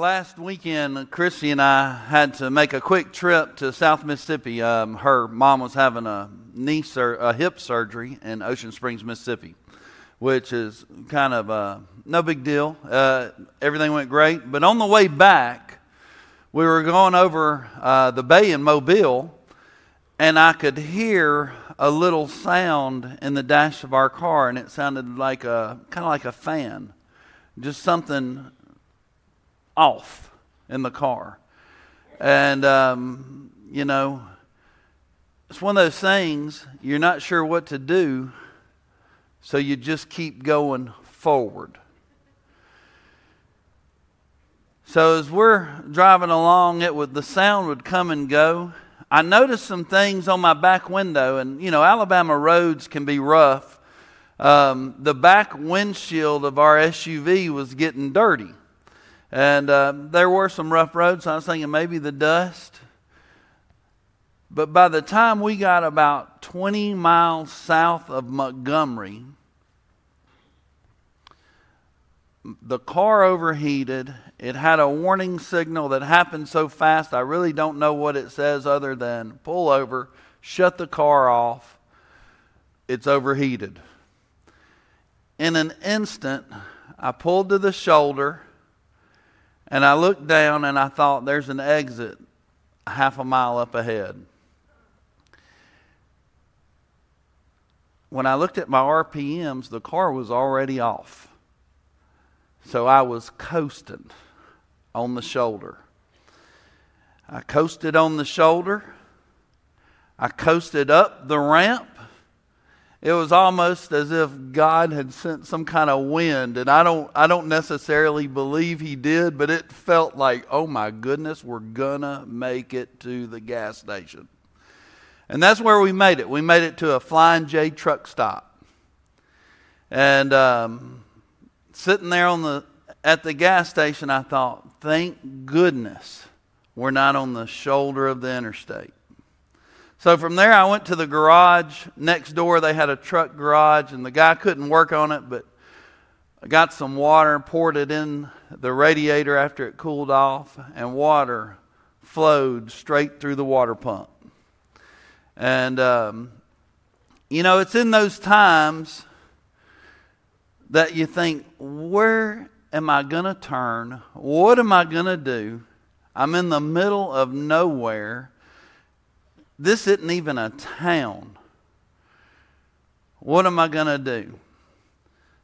Last weekend, Chrissy and I had to make a quick trip to South Mississippi. Um, her mom was having a knee sur- a hip surgery in Ocean Springs, Mississippi, which is kind of uh, no big deal. Uh, everything went great, but on the way back, we were going over uh, the bay in Mobile, and I could hear a little sound in the dash of our car, and it sounded like a kind of like a fan, just something off in the car. And, um, you know, it's one of those things you're not sure what to do, so you just keep going forward. So as we're driving along, it would the sound would come and go. I noticed some things on my back window, and you know, Alabama roads can be rough. Um, the back windshield of our SUV was getting dirty. And uh, there were some rough roads. So I was thinking maybe the dust. But by the time we got about 20 miles south of Montgomery, the car overheated. It had a warning signal that happened so fast, I really don't know what it says other than pull over, shut the car off. It's overheated. In an instant, I pulled to the shoulder and I looked down and I thought, there's an exit half a mile up ahead. When I looked at my RPMs, the car was already off. So I was coasting on the shoulder. I coasted on the shoulder. I coasted up the ramp. It was almost as if God had sent some kind of wind, and I don't, I don't necessarily believe He did, but it felt like, oh my goodness, we're gonna make it to the gas station. And that's where we made it. We made it to a Flying J truck stop. And um, sitting there on the, at the gas station, I thought, thank goodness we're not on the shoulder of the interstate. So from there, I went to the garage. Next door, they had a truck garage, and the guy couldn't work on it, but I got some water poured it in the radiator after it cooled off, and water flowed straight through the water pump. And, um, you know, it's in those times that you think, where am I going to turn? What am I going to do? I'm in the middle of nowhere this isn't even a town. What am I going to do?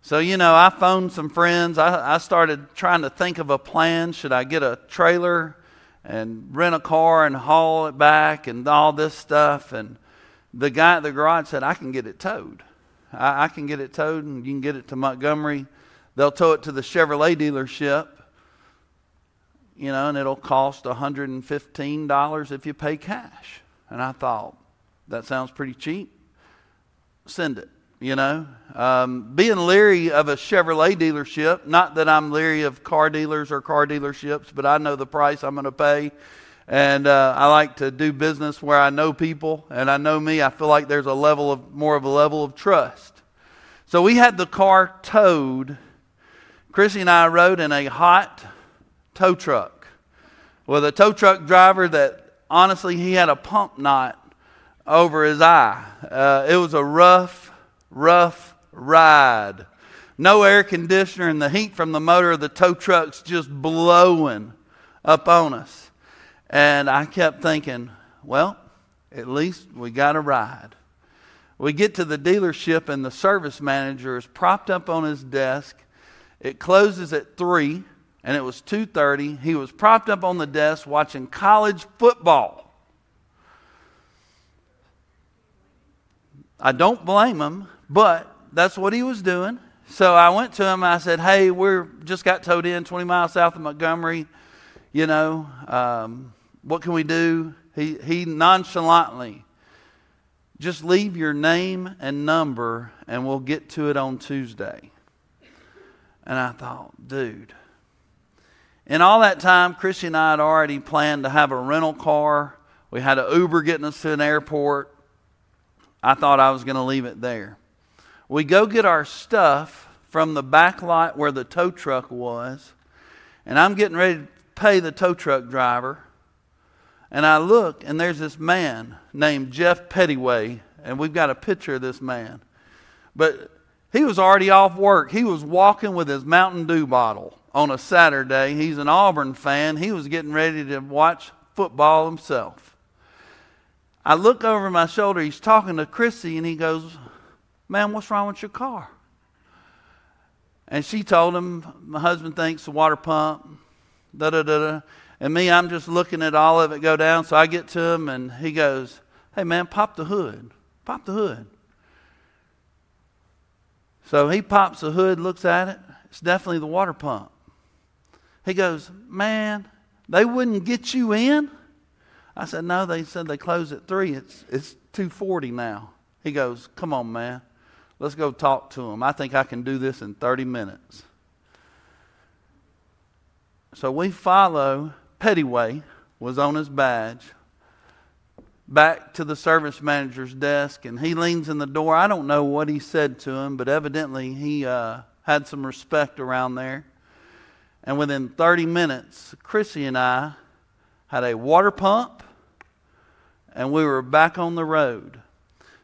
So, you know, I phoned some friends. I, I started trying to think of a plan. Should I get a trailer and rent a car and haul it back and all this stuff? And the guy at the garage said, I can get it towed. I, I can get it towed and you can get it to Montgomery. They'll tow it to the Chevrolet dealership, you know, and it'll cost $115 if you pay cash. And I thought, that sounds pretty cheap. Send it, you know. Um, being leery of a Chevrolet dealership, not that I'm leery of car dealers or car dealerships, but I know the price I'm going to pay. And uh, I like to do business where I know people and I know me. I feel like there's a level of more of a level of trust. So we had the car towed. Chrissy and I rode in a hot tow truck with a tow truck driver that honestly, he had a pump knot over his eye. Uh, it was a rough, rough ride. No air conditioner, and the heat from the motor of the tow truck's just blowing up on us. And I kept thinking, well, at least we got a ride. We get to the dealership, and the service manager is propped up on his desk. It closes at 3 and it was 2:30. He was propped up on the desk watching college football. I don't blame him, but that's what he was doing. So I went to him. I said, "Hey, we're just got towed in 20 miles south of Montgomery. You know, um, what can we do? He, he nonchalantly, just leave your name and number and we'll get to it on Tuesday. And I thought, dude. In all that time, Chrissy and I had already planned to have a rental car. We had an Uber getting us to an airport. I thought I was going to leave it there. We go get our stuff from the back lot where the tow truck was, and I'm getting ready to pay the tow truck driver. And I look, and there's this man named Jeff Pettyway, and we've got a picture of this man. But he was already off work. He was walking with his Mountain Dew bottle on a Saturday. He's an Auburn fan. He was getting ready to watch football himself. I look over my shoulder. He's talking to Chrissy, and he goes, Man, what's wrong with your car? And she told him, My husband thinks the water pump, da da da da. And me, I'm just looking at all of it go down. So I get to him, and he goes, Hey, man, pop the hood. Pop the hood. So he pops the hood, looks at it. It's definitely the water pump. He goes, Man, they wouldn't get you in? I said, No, they said they close at 3. It's, it's 240 now. He goes, Come on, man. Let's go talk to him. I think I can do this in 30 minutes. So we follow Pettyway was on his badge back to the service manager's desk and he leans in the door. I don't know what he said to him, but evidently he uh, had some respect around there. And within 30 minutes, Chrissy and I had a water pump and we were back on the road.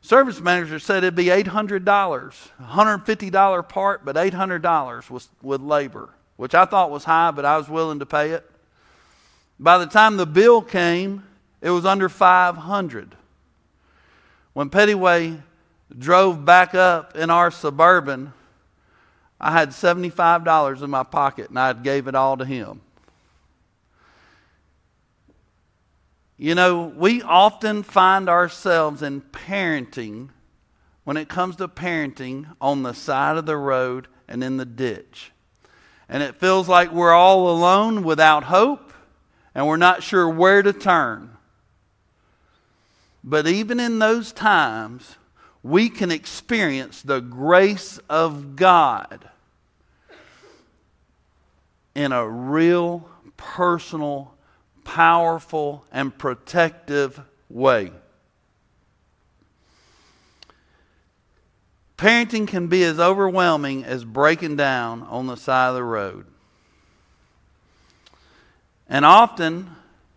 Service manager said it'd be $800, $150 part, but $800 was with labor, which I thought was high, but I was willing to pay it. By the time the bill came, it was under 500. When Pettyway drove back up in our suburban, I had $75 in my pocket and I gave it all to him. You know, we often find ourselves in parenting, when it comes to parenting, on the side of the road and in the ditch. And it feels like we're all alone without hope and we're not sure where to turn. But even in those times, we can experience the grace of God in a real, personal, powerful, and protective way. Parenting can be as overwhelming as breaking down on the side of the road. And often,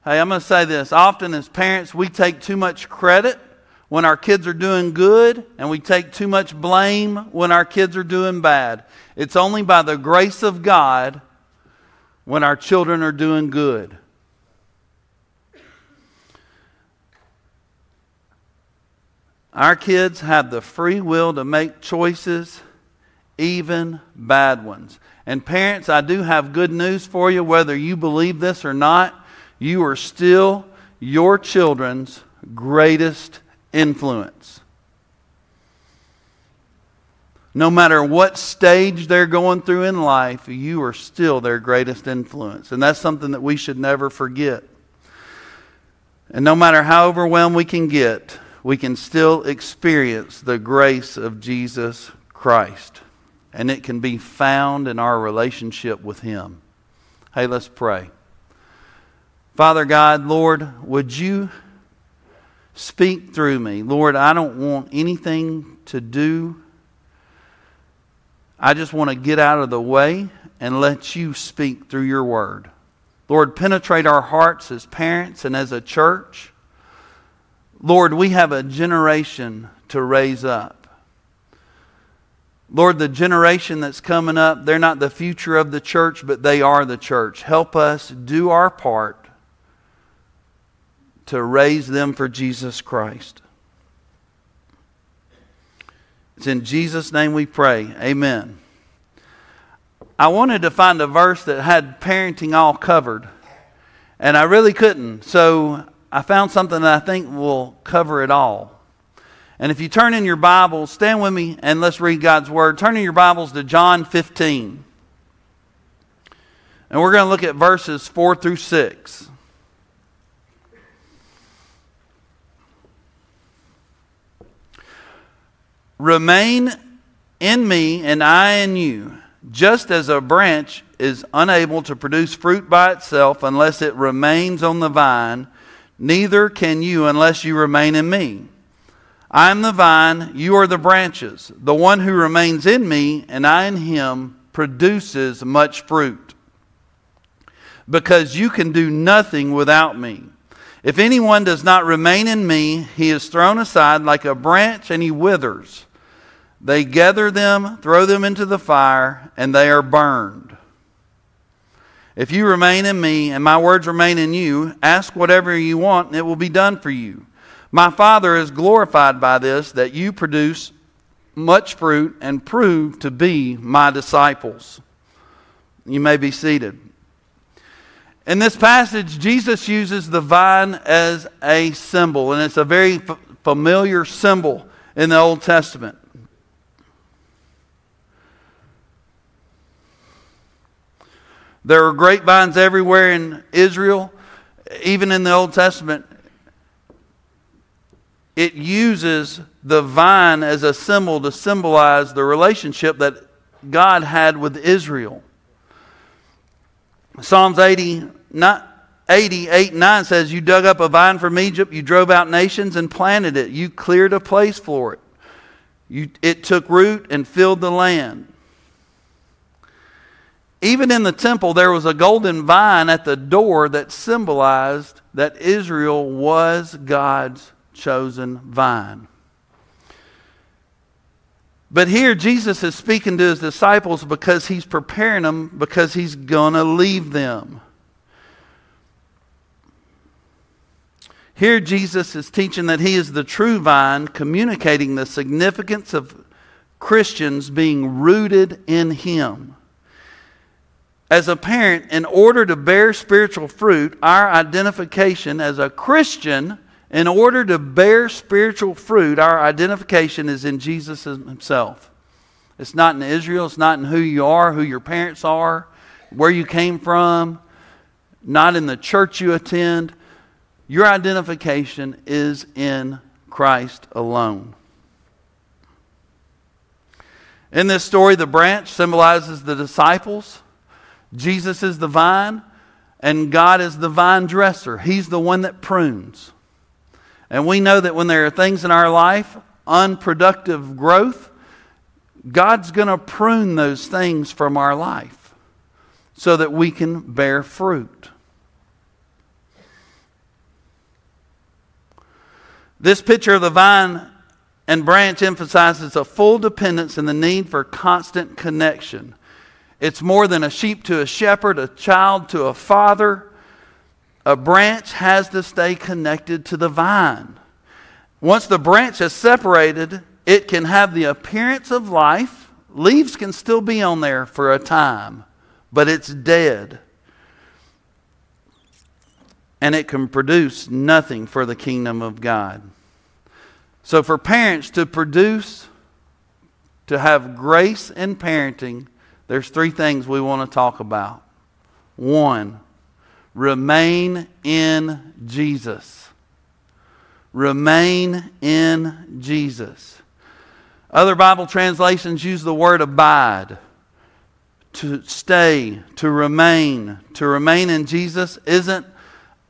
hey, I'm going to say this often as parents, we take too much credit when our kids are doing good, and we take too much blame when our kids are doing bad. It's only by the grace of God when our children are doing good. Our kids have the free will to make choices, even bad ones. And parents, I do have good news for you, whether you believe this or not, you are still your children's greatest influence. No matter what stage they're going through in life, you are still their greatest influence. And that's something that we should never forget. And no matter how overwhelmed we can get, we can still experience the grace of Jesus Christ. And it can be found in our relationship with Him. Hey, let's pray. Father God, Lord, would you speak through me? Lord, I don't want anything to do. I just want to get out of the way and let you speak through your word. Lord, penetrate our hearts as parents and as a church. Lord, we have a generation to raise up. Lord, the generation that's coming up, they're not the future of the church, but they are the church. Help us do our part to raise them for Jesus Christ. It's in Jesus' name we pray. Amen. I wanted to find a verse that had parenting all covered, and I really couldn't. So I found something that I think will cover it all. And if you turn in your Bibles, stand with me and let's read God's Word. Turn in your Bibles to John 15. And we're going to look at verses 4 through 6. Remain in me, and I in you, just as a branch is unable to produce fruit by itself unless it remains on the vine, neither can you unless you remain in me. I am the vine, you are the branches. The one who remains in me, and I in him, produces much fruit. Because you can do nothing without me. If anyone does not remain in me, he is thrown aside like a branch and he withers. They gather them, throw them into the fire, and they are burned. If you remain in me and my words remain in you, ask whatever you want, and it will be done for you. My Father is glorified by this, that you produce much fruit and prove to be my disciples. You may be seated. In this passage, Jesus uses the vine as a symbol, and it's a very f- familiar symbol in the Old Testament. There are grapevines everywhere in Israel, even in the Old Testament. It uses the vine as a symbol to symbolize the relationship that God had with Israel. Psalms 80, not 88 9 says, You dug up a vine from Egypt, you drove out nations and planted it, you cleared a place for it. You, it took root and filled the land. Even in the temple, there was a golden vine at the door that symbolized that Israel was God's chosen vine. But here, Jesus is speaking to his disciples because he's preparing them because he's going to leave them. Here, Jesus is teaching that he is the true vine, communicating the significance of Christians being rooted in him. As a parent, in order to bear spiritual fruit, our identification as a Christian, in order to bear spiritual fruit, our identification is in Jesus himself. It's not in Israel, it's not in who you are, who your parents are, where you came from, not in the church you attend your identification is in Christ alone. In this story, the branch symbolizes the disciples, Jesus is the vine, and God is the vine dresser. He's the one that prunes. And we know that when there are things in our life, unproductive growth, God's going to prune those things from our life so that we can bear fruit. This picture of the vine and branch emphasizes a full dependence and the need for constant connection. It's more than a sheep to a shepherd, a child to a father. A branch has to stay connected to the vine. Once the branch is separated, it can have the appearance of life. Leaves can still be on there for a time, but it's dead. And it can produce nothing for the kingdom of God. So, for parents to produce, to have grace in parenting, there's three things we want to talk about. One, remain in Jesus. Remain in Jesus. Other Bible translations use the word abide. To stay, to remain. To remain in Jesus isn't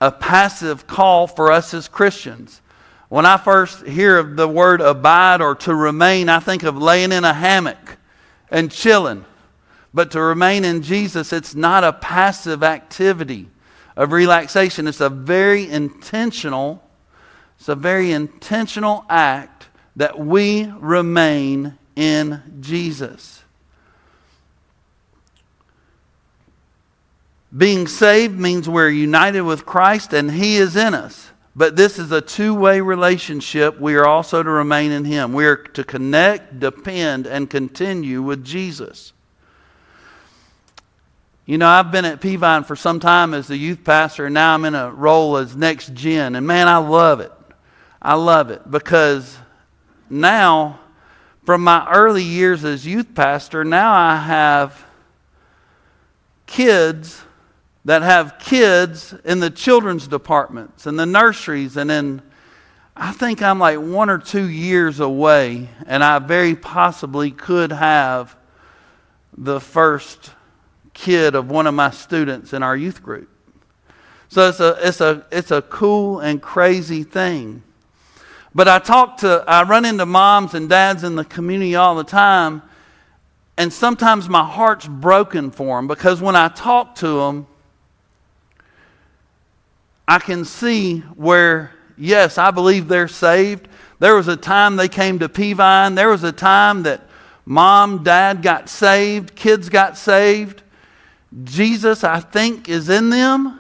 a passive call for us as Christians. When I first hear of the word abide or to remain, I think of laying in a hammock and chilling. But to remain in Jesus, it's not a passive activity of relaxation. It's a very intentional, it's a very intentional act that we remain in Jesus. Being saved means we're united with Christ and He is in us. But this is a two way relationship. We are also to remain in Him. We are to connect, depend, and continue with Jesus. You know, I've been at Peavine for some time as the youth pastor, and now I'm in a role as next gen. And man, I love it. I love it because now, from my early years as youth pastor, now I have kids that have kids in the children's departments and the nurseries and in I think I'm like one or two years away, and I very possibly could have the first kid of one of my students in our youth group. So it's a, it's a, it's a cool and crazy thing. But I talk to, I run into moms and dads in the community all the time, and sometimes my heart's broken for them because when I talk to them, I can see where, yes, I believe they're saved. There was a time they came to Peavine. There was a time that mom, dad got saved, kids got saved. Jesus, I think, is in them,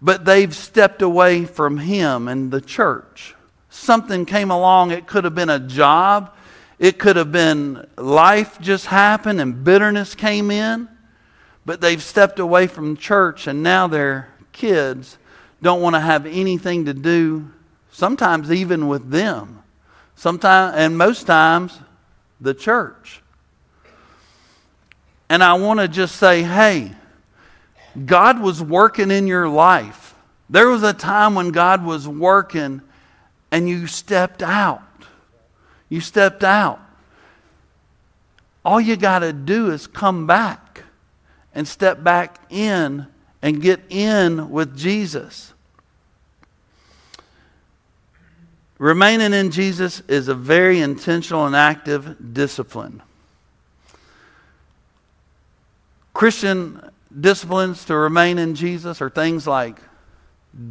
but they've stepped away from Him and the church. Something came along. It could have been a job, it could have been life just happened and bitterness came in, but they've stepped away from church and now their kids don't want to have anything to do, sometimes even with them. Sometimes, and most times, the church. And I want to just say, hey, God was working in your life. There was a time when God was working and you stepped out. You stepped out. All you got to do is come back and step back in and get in with Jesus. Remaining in Jesus is a very intentional and active discipline. Christian disciplines to remain in Jesus are things like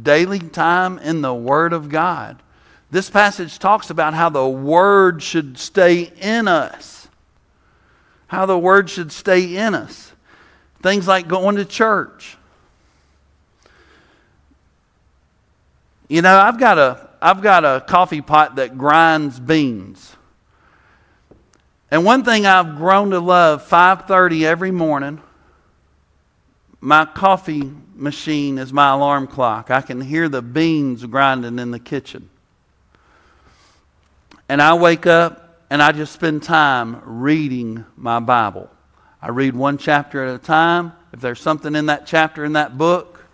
daily time in the Word of God. This passage talks about how the Word should stay in us. How the Word should stay in us. Things like going to church. You know, I've got a, I've got a coffee pot that grinds beans. And one thing I've grown to love 5:30 every morning my coffee machine is my alarm clock. I can hear the beans grinding in the kitchen. And I wake up and I just spend time reading my Bible. I read one chapter at a time. If there's something in that chapter in that book,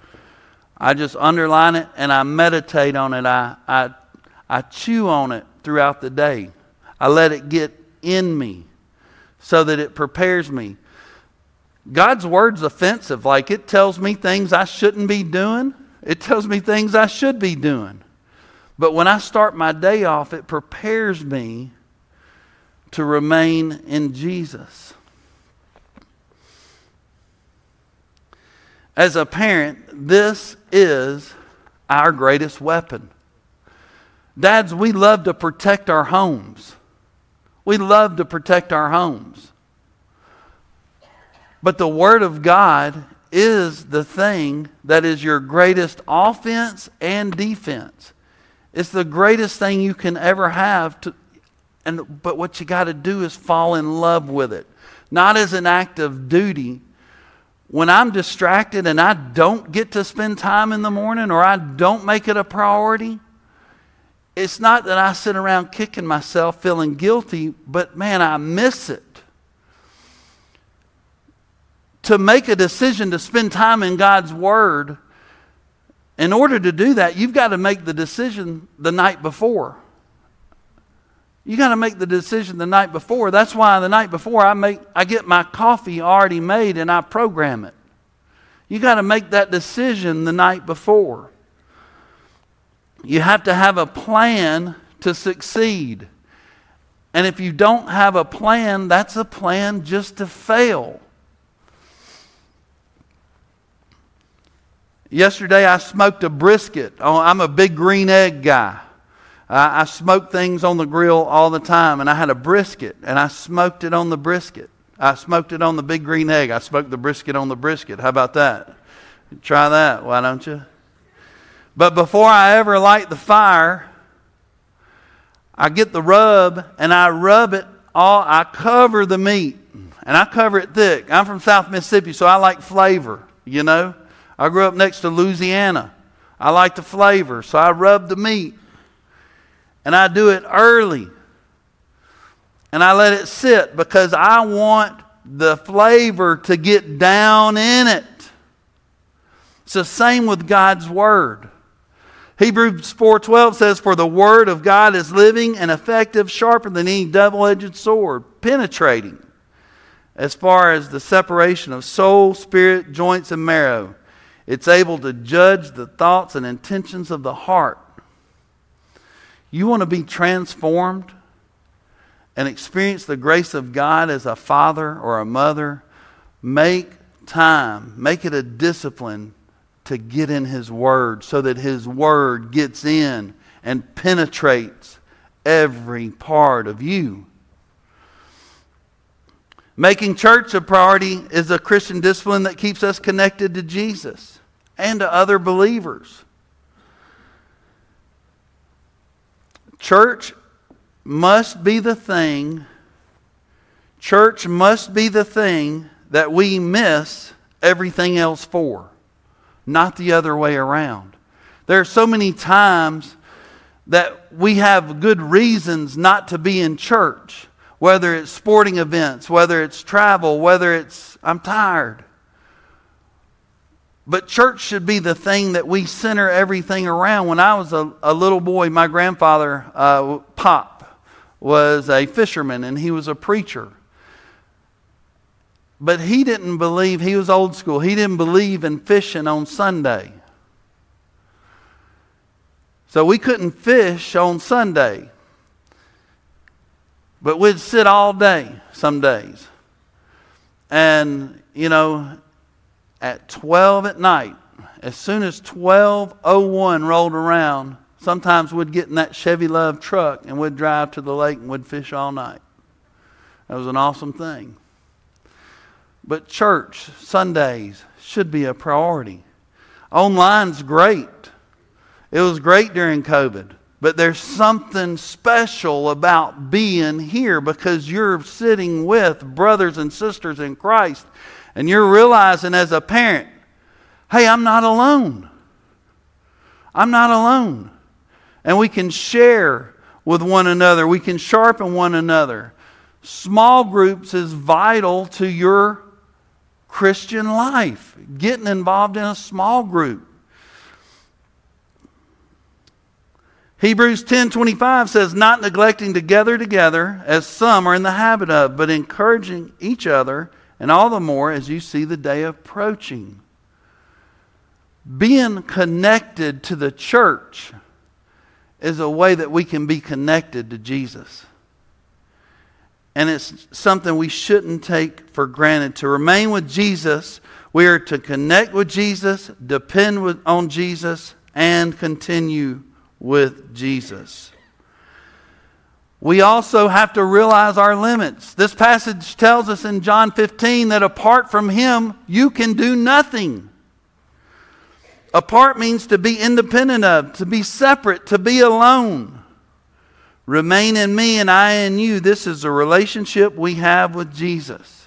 I just underline it and I meditate on it. I, I, I chew on it throughout the day. I let it get in me so that it prepares me. God's word's offensive. Like it tells me things I shouldn't be doing, it tells me things I should be doing. But when I start my day off, it prepares me to remain in Jesus. As a parent, this is our greatest weapon. Dads, we love to protect our homes. We love to protect our homes. But the Word of God is the thing that is your greatest offense and defense. It's the greatest thing you can ever have to and but what you got to do is fall in love with it. Not as an act of duty. When I'm distracted and I don't get to spend time in the morning or I don't make it a priority, it's not that I sit around kicking myself feeling guilty, but man, I miss it to make a decision to spend time in God's Word, in order to do that, you've got to make the decision the night before. You got to make the decision the night before. That's why the night before I make I get my coffee already made and I program it. You got to make that decision the night before. You have to have a plan to succeed. And if you don't have a plan, that's a plan just to fail. Yesterday I smoked a brisket. Oh, I'm a big green egg guy. I, I smoke things on the grill all the time, and I had a brisket, and I smoked it on the brisket. I smoked it on the big green egg. I smoked the brisket on the brisket. How about that? Try that, why don't you? But before I ever light the fire, I get the rub and I rub it all, I cover the meat and I cover it thick. I'm from South Mississippi, so I like flavor, you know? I grew up next to Louisiana. I like the flavor, so I rub the meat. And I do it early. And I let it sit because I want the flavor to get down in it. It's the same with God's Word. Hebrews 4:12 says for the word of God is living and effective sharper than any double-edged sword penetrating as far as the separation of soul, spirit, joints and marrow. It's able to judge the thoughts and intentions of the heart. You want to be transformed and experience the grace of God as a father or a mother? Make time, make it a discipline to get in His Word so that His Word gets in and penetrates every part of you. Making church a priority is a Christian discipline that keeps us connected to Jesus and to other believers. Church must be the thing, church must be the thing that we miss everything else for not the other way around. There are so many times that we have good reasons not to be in church, whether it's sporting events, whether it's travel, whether it's, I'm tired. But church should be the thing that we center everything around. When I was a, a little boy, my grandfather, uh, Pop, was a fisherman and he was a preacher. But he didn't believe, he was old school, he didn't believe in fishing on Sunday. So we couldn't fish on Sunday. But we'd sit all day some days. And, you know, at 12 at night, as soon as 1201 rolled around, sometimes we'd get in that Chevy LUV truck and we'd drive to the lake and we'd fish all night. That was an awesome thing. But church, Sundays, should be a priority. Online's great. It was great during COVID. But there's something special about being here because you're sitting with brothers and sisters in Christ and you're realizing as a parent, hey, I'm not alone. I'm not alone. And we can share with one another, we can sharpen one another. Small groups is vital to your Christian life, getting involved in a small group. Hebrews 10:25 says not neglecting to gather together as some are in the habit of, but encouraging each other and all the more as you see the day approaching. Being connected to the church is a way that we can be connected to Jesus and it's something we shouldn't take for granted. To remain with Jesus, we are to connect with Jesus, depend with, on Jesus, and continue with Jesus. We also have to realize our limits. This passage tells us in John 15 that apart from Him, you can do nothing. Apart means to be independent of, to be separate, to be alone. Remain in me and I in you. This is a relationship we have with Jesus.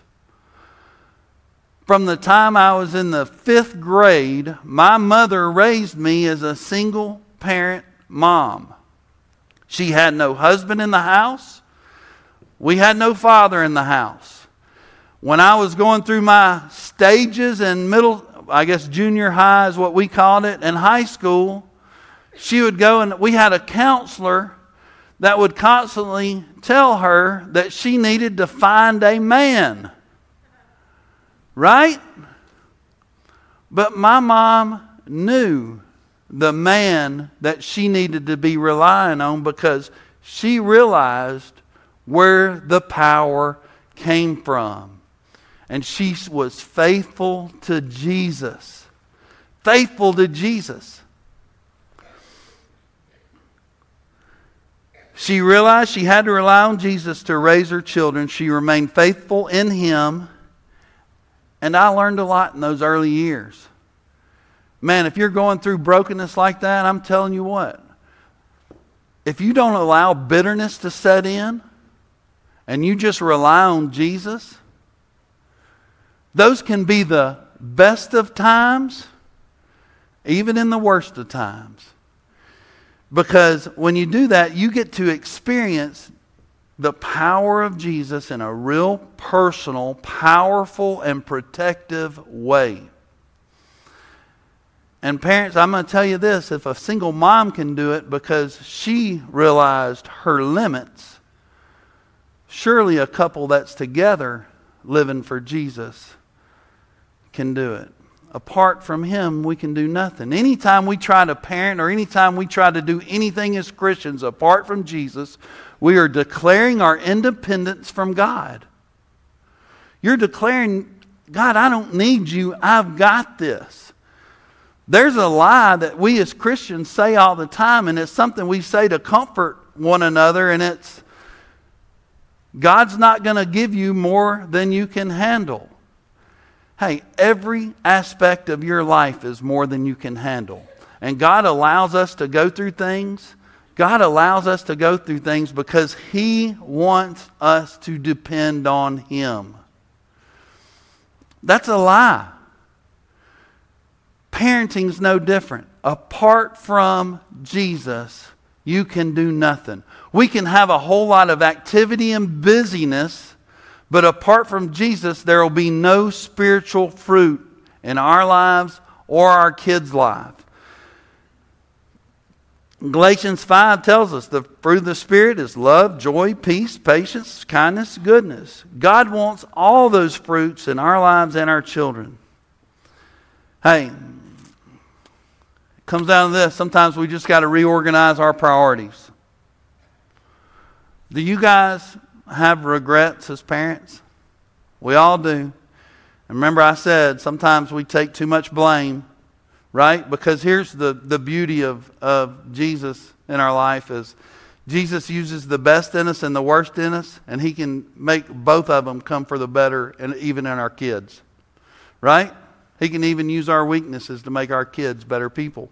From the time I was in the fifth grade, my mother raised me as a single parent mom. She had no husband in the house. We had no father in the house. When I was going through my stages in middle, I guess junior high is what we called it, and high school, she would go and we had a counselor that would constantly tell her that she needed to find a man. Right? But my mom knew the man that she needed to be relying on because she realized where the power came from. And she was faithful to Jesus. Faithful to Jesus. She realized she had to rely on Jesus to raise her children. She remained faithful in Him. And I learned a lot in those early years. Man, if you're going through brokenness like that, I'm telling you what. If you don't allow bitterness to set in and you just rely on Jesus, those can be the best of times, even in the worst of times. Because when you do that, you get to experience the power of Jesus in a real personal, powerful, and protective way. And parents, I'm going to tell you this if a single mom can do it because she realized her limits, surely a couple that's together living for Jesus can do it. Apart from Him, we can do nothing. Anytime we try to parent or anytime we try to do anything as Christians apart from Jesus, we are declaring our independence from God. You're declaring, God, I don't need you. I've got this. There's a lie that we as Christians say all the time, and it's something we say to comfort one another, and it's God's not going to give you more than you can handle. Hey, every aspect of your life is more than you can handle. And God allows us to go through things. God allows us to go through things because He wants us to depend on Him. That's a lie. Parenting's no different. Apart from Jesus, you can do nothing. We can have a whole lot of activity and busyness but apart from Jesus, there will be no spiritual fruit in our lives or our kids' lives. Galatians 5 tells us the fruit of the Spirit is love, joy, peace, patience, kindness, goodness. God wants all those fruits in our lives and our children. Hey, comes down to this. Sometimes we just got to reorganize our priorities. Do you guys have regrets as parents? We all do. And remember, I said sometimes we take too much blame, right? Because here's the, the beauty of, of Jesus in our life is Jesus uses the best in us and the worst in us, and he can make both of them come for the better, and even in our kids, right? He can even use our weaknesses to make our kids better people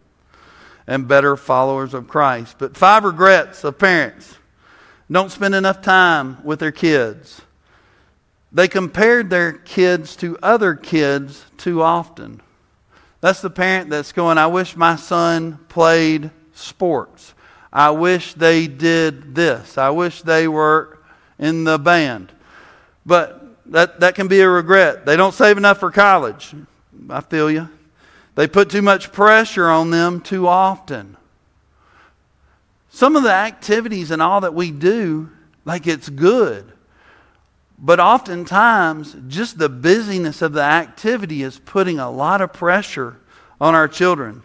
and better followers of Christ. But five regrets of parents don't spend enough time with their kids. They compared their kids to other kids too often. That's the parent that's going, I wish my son played sports. I wish they did this. I wish they were in the band. But that, that can be a regret. They don't save enough for college. I feel you. They put too much pressure on them too often. Some of the activities and all that we do, like it's good. But oftentimes, just the busyness of the activity is putting a lot of pressure on our children.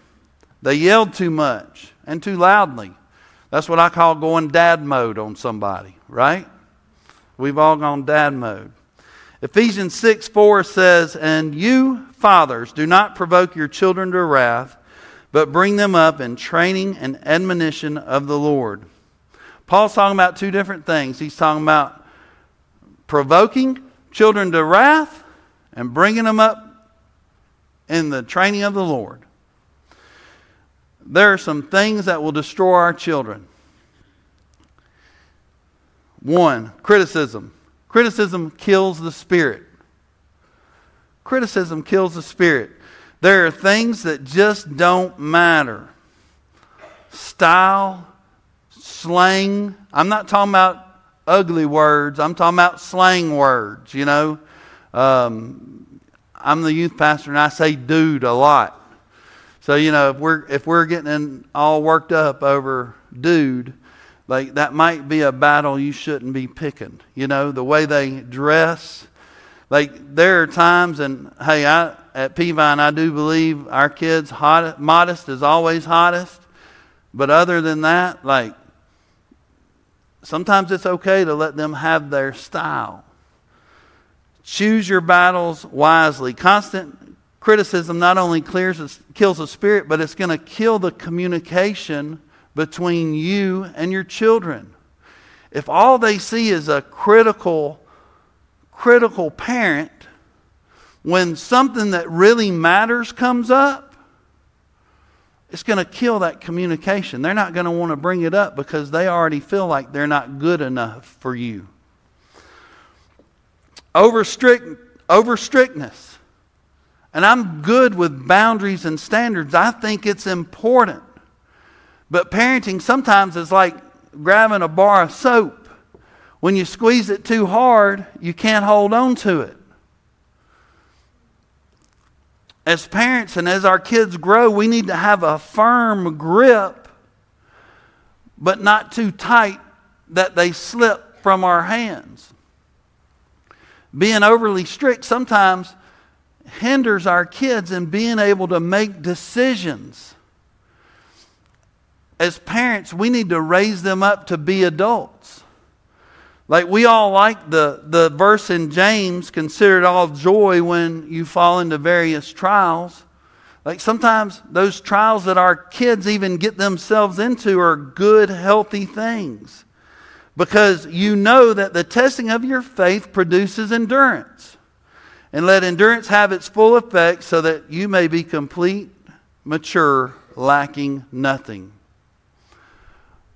They yelled too much and too loudly. That's what I call going dad mode on somebody, right? We've all gone dad mode. Ephesians 6 4 says, And you, fathers, do not provoke your children to wrath but bring them up in training and admonition of the Lord. Paul's talking about two different things. He's talking about provoking children to wrath and bringing them up in the training of the Lord. There are some things that will destroy our children. One, criticism. Criticism kills the spirit. Criticism kills the spirit. There are things that just don't matter. Style, slang. I'm not talking about ugly words, I'm talking about slang words, you know. Um, I'm the youth pastor and I say dude a lot. So, you know, if we're, if we're getting all worked up over dude, like that might be a battle you shouldn't be picking. You know, the way they dress. Like there are times, and hey, I, at Peavine, I do believe our kids' hot, modest is always hottest. But other than that, like, sometimes it's okay to let them have their style. Choose your battles wisely. Constant criticism not only clears, kills the spirit, but it's going to kill the communication between you and your children. If all they see is a critical, critical parent, when something that really matters comes up, it's going to kill that communication. They're not going to want to bring it up because they already feel like they're not good enough for you. Over, strict, over strictness. And I'm good with boundaries and standards. I think it's important. But parenting sometimes is like grabbing a bar of soap. When you squeeze it too hard, you can't hold on to it. as parents and as our kids grow, we need to have a firm grip, but not too tight that they slip from our hands. Being overly strict sometimes hinders our kids in being able to make decisions. As parents, we need to raise them up to be adults. Like we all like the, the verse in James, consider it all joy when you fall into various trials. Like sometimes those trials that our kids even get themselves into are good, healthy things. Because you know that the testing of your faith produces endurance. And let endurance have its full effect so that you may be complete, mature, lacking nothing.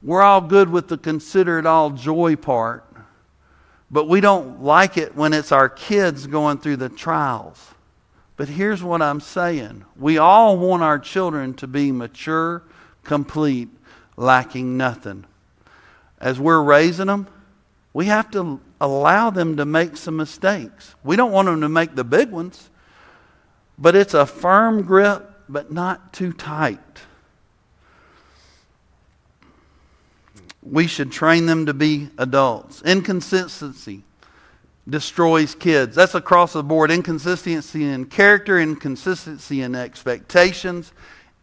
We're all good with the consider it all joy part. But we don't like it when it's our kids going through the trials. But here's what I'm saying we all want our children to be mature, complete, lacking nothing. As we're raising them, we have to allow them to make some mistakes. We don't want them to make the big ones, but it's a firm grip, but not too tight. We should train them to be adults. Inconsistency destroys kids. That's across the board. Inconsistency in character, inconsistency in expectations,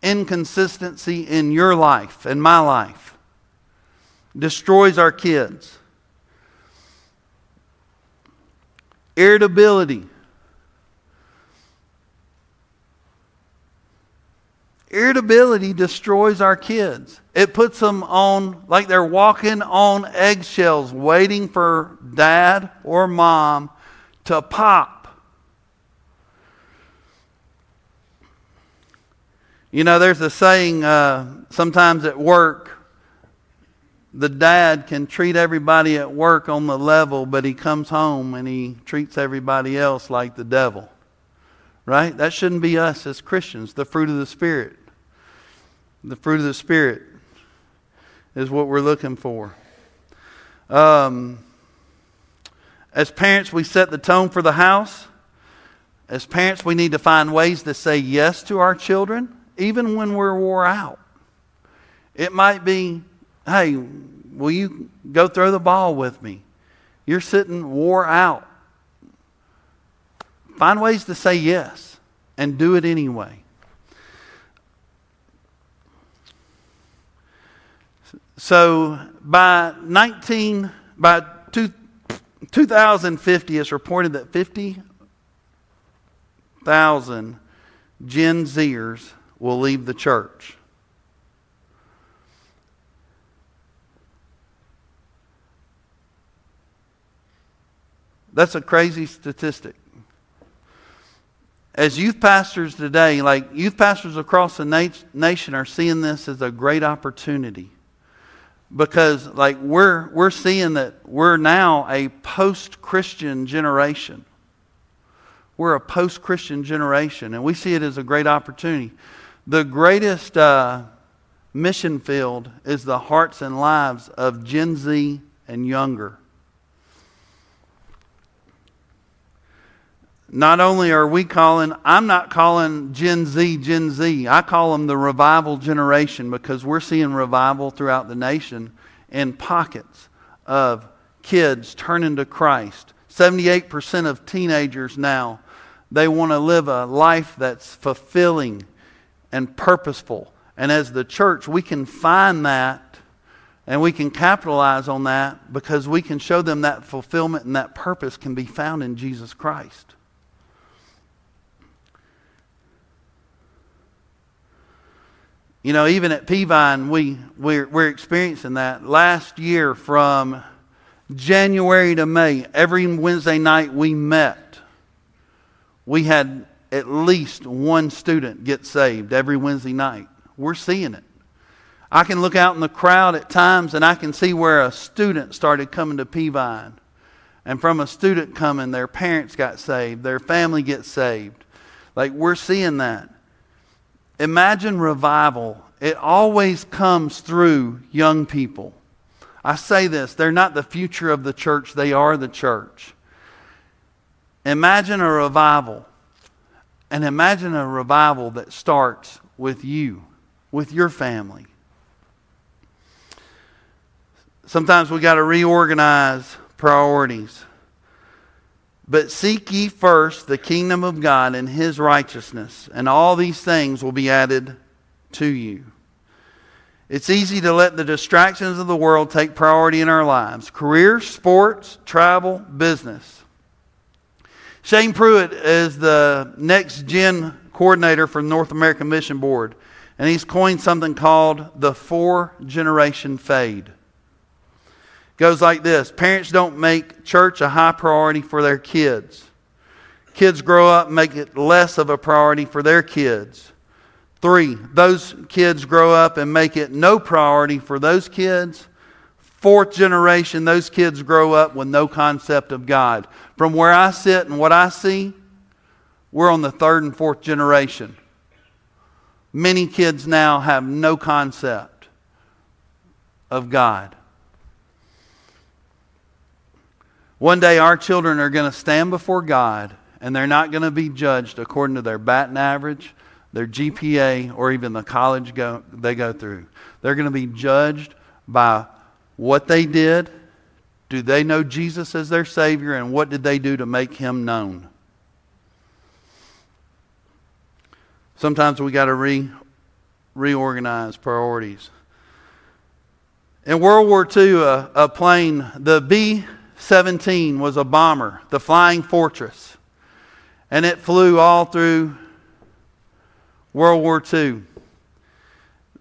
inconsistency in your life and my life destroys our kids. Irritability Irritability destroys our kids. It puts them on, like they're walking on eggshells, waiting for dad or mom to pop. You know, there's a saying uh, sometimes at work, the dad can treat everybody at work on the level, but he comes home and he treats everybody else like the devil. Right? That shouldn't be us as Christians, the fruit of the Spirit. The fruit of the Spirit is what we're looking for. Um, as parents, we set the tone for the house. As parents, we need to find ways to say yes to our children, even when we're wore out. It might be, hey, will you go throw the ball with me? You're sitting wore out. Find ways to say yes and do it anyway. So by 19 by two, 2050 it's reported that 50,000 Gen Zers will leave the church. That's a crazy statistic. As youth pastors today, like youth pastors across the nation are seeing this as a great opportunity because like we're we're seeing that we're now a post-christian generation. We're a post-christian generation and we see it as a great opportunity. The greatest uh, mission field is the hearts and lives of gen z and younger not only are we calling, I'm not calling Gen Z Gen Z. I call them the revival generation because we're seeing revival throughout the nation in pockets of kids turning to Christ. 78% of teenagers now, they want to live a life that's fulfilling and purposeful. And as the church, we can find that and we can capitalize on that because we can show them that fulfillment and that purpose can be found in Jesus Christ. You know, even at Peavine, we, we're, we're experiencing that. Last year, from January to May, every Wednesday night we met, we had at least one student get saved every Wednesday night. We're seeing it. I can look out in the crowd at times and I can see where a student started coming to Peavine. And from a student coming, their parents got saved, their family gets saved. Like we're seeing that. Imagine revival. It always comes through young people. I say this, they're not the future of the church, they are the church. Imagine a revival And imagine a revival that starts with you, with your family. Sometimes we got to reorganize priorities. But seek ye first the kingdom of God and his righteousness, and all these things will be added to you. It's easy to let the distractions of the world take priority in our lives career, sports, travel, business. Shane Pruitt is the next gen coordinator for North American Mission Board, and he's coined something called the four generation fade goes like this Parents don't make church a high priority for their kids. Kids grow up and make it less of a priority for their kids. Three, those kids grow up and make it no priority for those kids. Fourth generation, those kids grow up with no concept of God. From where I sit and what I see, we're on the third and fourth generation. Many kids now have no concept of God. One day our children are going to stand before God and they're not going to be judged according to their batting average, their GPA, or even the college go, they go through. They're going to be judged by what they did. Do they know Jesus as their Savior? And what did they do to make Him known? Sometimes we got to re, reorganize priorities. In World War II, a, a plane, the B 17 was a bomber, the Flying Fortress. And it flew all through World War II.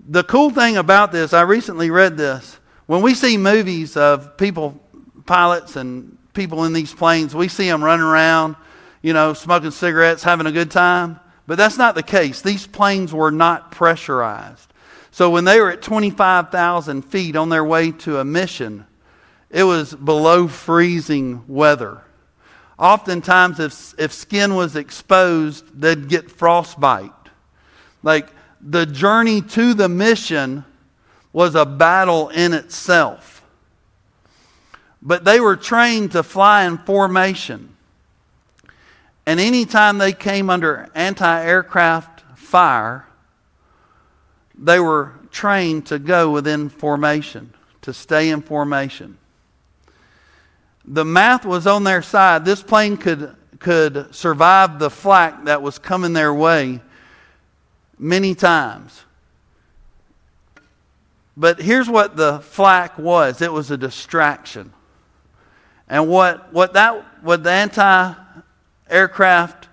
The cool thing about this, I recently read this. When we see movies of people, pilots and people in these planes, we see them running around, you know, smoking cigarettes, having a good time. But that's not the case. These planes were not pressurized. So when they were at 25,000 feet on their way to a mission, it was below freezing weather. Oftentimes, if, if skin was exposed, they'd get frostbite. Like the journey to the mission was a battle in itself. But they were trained to fly in formation. And anytime they came under anti aircraft fire, they were trained to go within formation, to stay in formation the math was on their side. This plane could, could survive the flak that was coming their way many times. But here's what the flak was it was a distraction. And what, what, that, what the anti aircraft,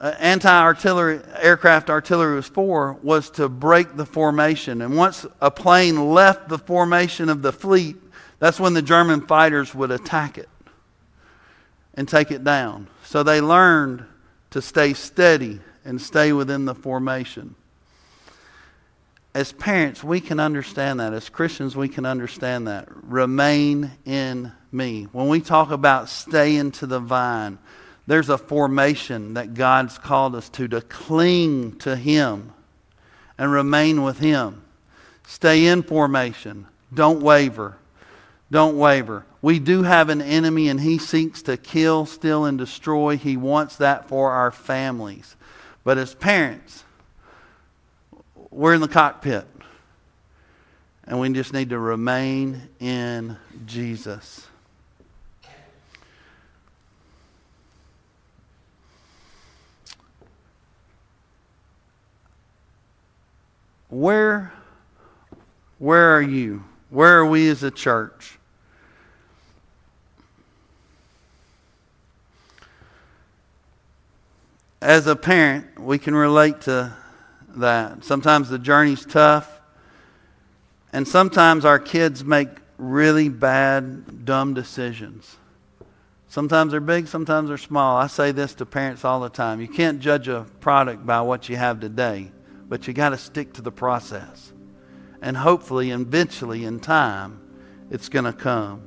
uh, anti artillery aircraft artillery was for was to break the formation. And once a plane left the formation of the fleet, that's when the German fighters would attack it and take it down. So they learned to stay steady and stay within the formation. As parents, we can understand that. As Christians, we can understand that. Remain in me. When we talk about stay into the vine, there's a formation that God's called us to, to cling to Him and remain with Him. Stay in formation. Don't waver. Don't waver. We do have an enemy, and he seeks to kill, steal, and destroy. He wants that for our families. But as parents, we're in the cockpit, and we just need to remain in Jesus. Where, where are you? Where are we as a church? As a parent, we can relate to that. Sometimes the journey's tough, and sometimes our kids make really bad, dumb decisions. Sometimes they're big, sometimes they're small. I say this to parents all the time. You can't judge a product by what you have today, but you got to stick to the process. And hopefully, eventually, in time, it's going to come.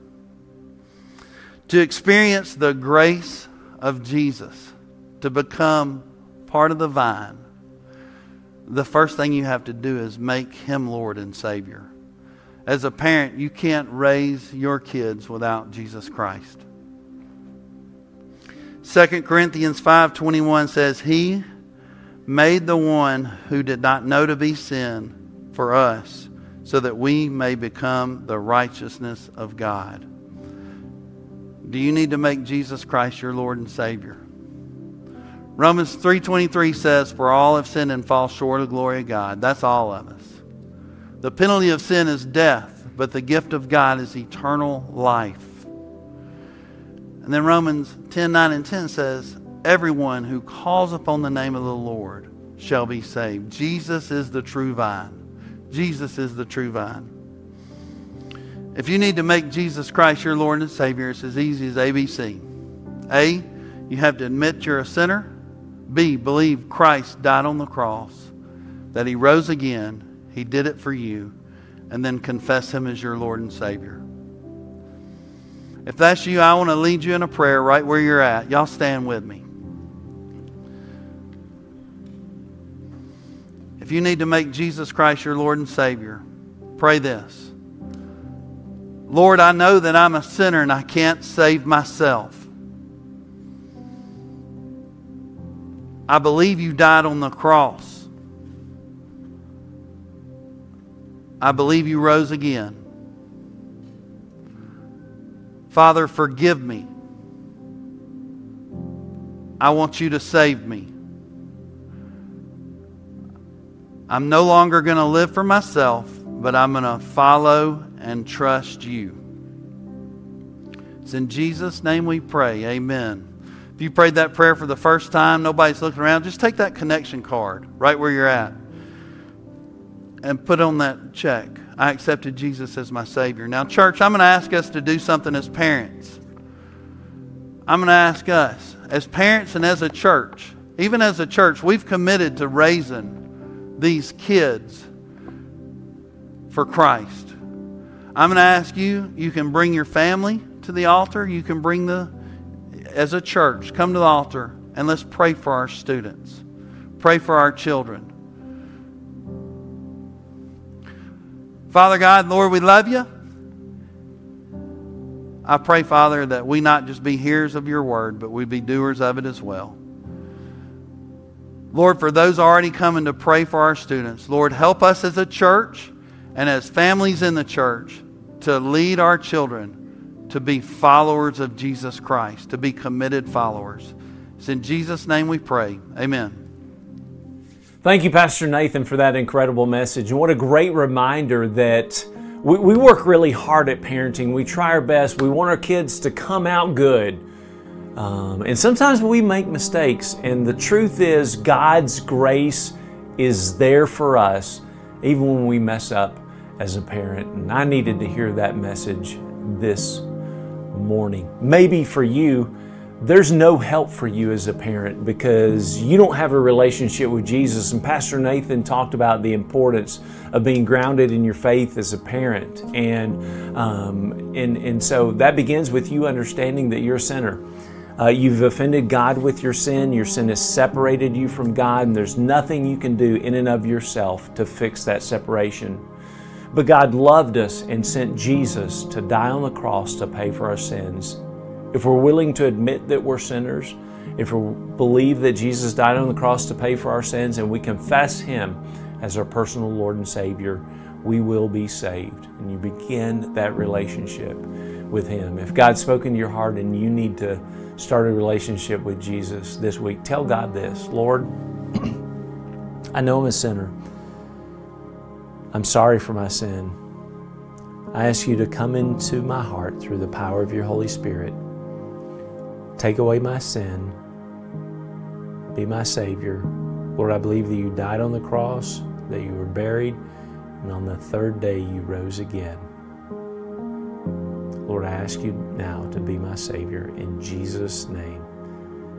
To experience the grace of Jesus to become part of the vine, the first thing you have to do is make him Lord and Savior. As a parent, you can't raise your kids without Jesus Christ. 2 Corinthians 5:21 says, "He made the one who did not know to be sin for us, so that we may become the righteousness of God. Do you need to make Jesus Christ your Lord and Savior? Romans 3:23 says, "For all have sinned and fall short of the glory of God." That's all of us. The penalty of sin is death, but the gift of God is eternal life. And then Romans 10:9 and 10 says, everyone who calls upon the name of the Lord shall be saved. Jesus is the true vine. Jesus is the true vine. If you need to make Jesus Christ your Lord and Savior, it's as easy as ABC. A, you have to admit you're a sinner. B, believe Christ died on the cross, that he rose again, he did it for you, and then confess him as your Lord and Savior. If that's you, I want to lead you in a prayer right where you're at. Y'all stand with me. If you need to make Jesus Christ your Lord and Savior, pray this Lord, I know that I'm a sinner and I can't save myself. I believe you died on the cross. I believe you rose again. Father, forgive me. I want you to save me. I'm no longer going to live for myself, but I'm going to follow and trust you. It's in Jesus' name we pray. Amen. If you prayed that prayer for the first time, nobody's looking around, just take that connection card right where you're at and put on that check. I accepted Jesus as my Savior. Now, church, I'm going to ask us to do something as parents. I'm going to ask us, as parents and as a church, even as a church, we've committed to raising these kids for Christ. I'm going to ask you, you can bring your family to the altar. You can bring the, as a church, come to the altar and let's pray for our students. Pray for our children. Father God, Lord, we love you. I pray, Father, that we not just be hearers of your word, but we be doers of it as well. Lord, for those already coming to pray for our students, Lord, help us as a church and as families in the church to lead our children to be followers of Jesus Christ, to be committed followers. It's in Jesus' name we pray. Amen. Thank you, Pastor Nathan, for that incredible message. And what a great reminder that we, we work really hard at parenting. We try our best. We want our kids to come out good. Um, and sometimes we make mistakes, and the truth is, God's grace is there for us even when we mess up as a parent. And I needed to hear that message this morning. Maybe for you, there's no help for you as a parent because you don't have a relationship with Jesus. And Pastor Nathan talked about the importance of being grounded in your faith as a parent. And, um, and, and so that begins with you understanding that you're a sinner uh, you've offended God with your sin. Your sin has separated you from God, and there's nothing you can do in and of yourself to fix that separation. But God loved us and sent Jesus to die on the cross to pay for our sins. If we're willing to admit that we're sinners, if we believe that Jesus died on the cross to pay for our sins, and we confess Him as our personal Lord and Savior, we will be saved. And you begin that relationship with Him. If God's spoken to your heart and you need to start a relationship with Jesus this week, tell God this Lord, I know I'm a sinner. I'm sorry for my sin. I ask you to come into my heart through the power of your Holy Spirit. Take away my sin. Be my Savior. Lord, I believe that you died on the cross, that you were buried, and on the third day you rose again. Lord, I ask you now to be my Savior in Jesus' name.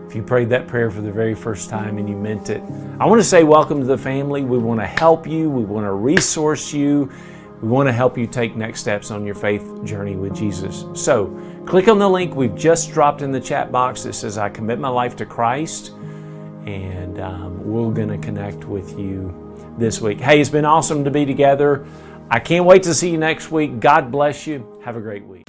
If you prayed that prayer for the very first time and you meant it, I want to say welcome to the family. We want to help you, we want to resource you, we want to help you take next steps on your faith journey with Jesus. So, click on the link we've just dropped in the chat box that says, I commit my life to Christ, and um, we're going to connect with you this week. Hey, it's been awesome to be together. I can't wait to see you next week. God bless you. Have a great week.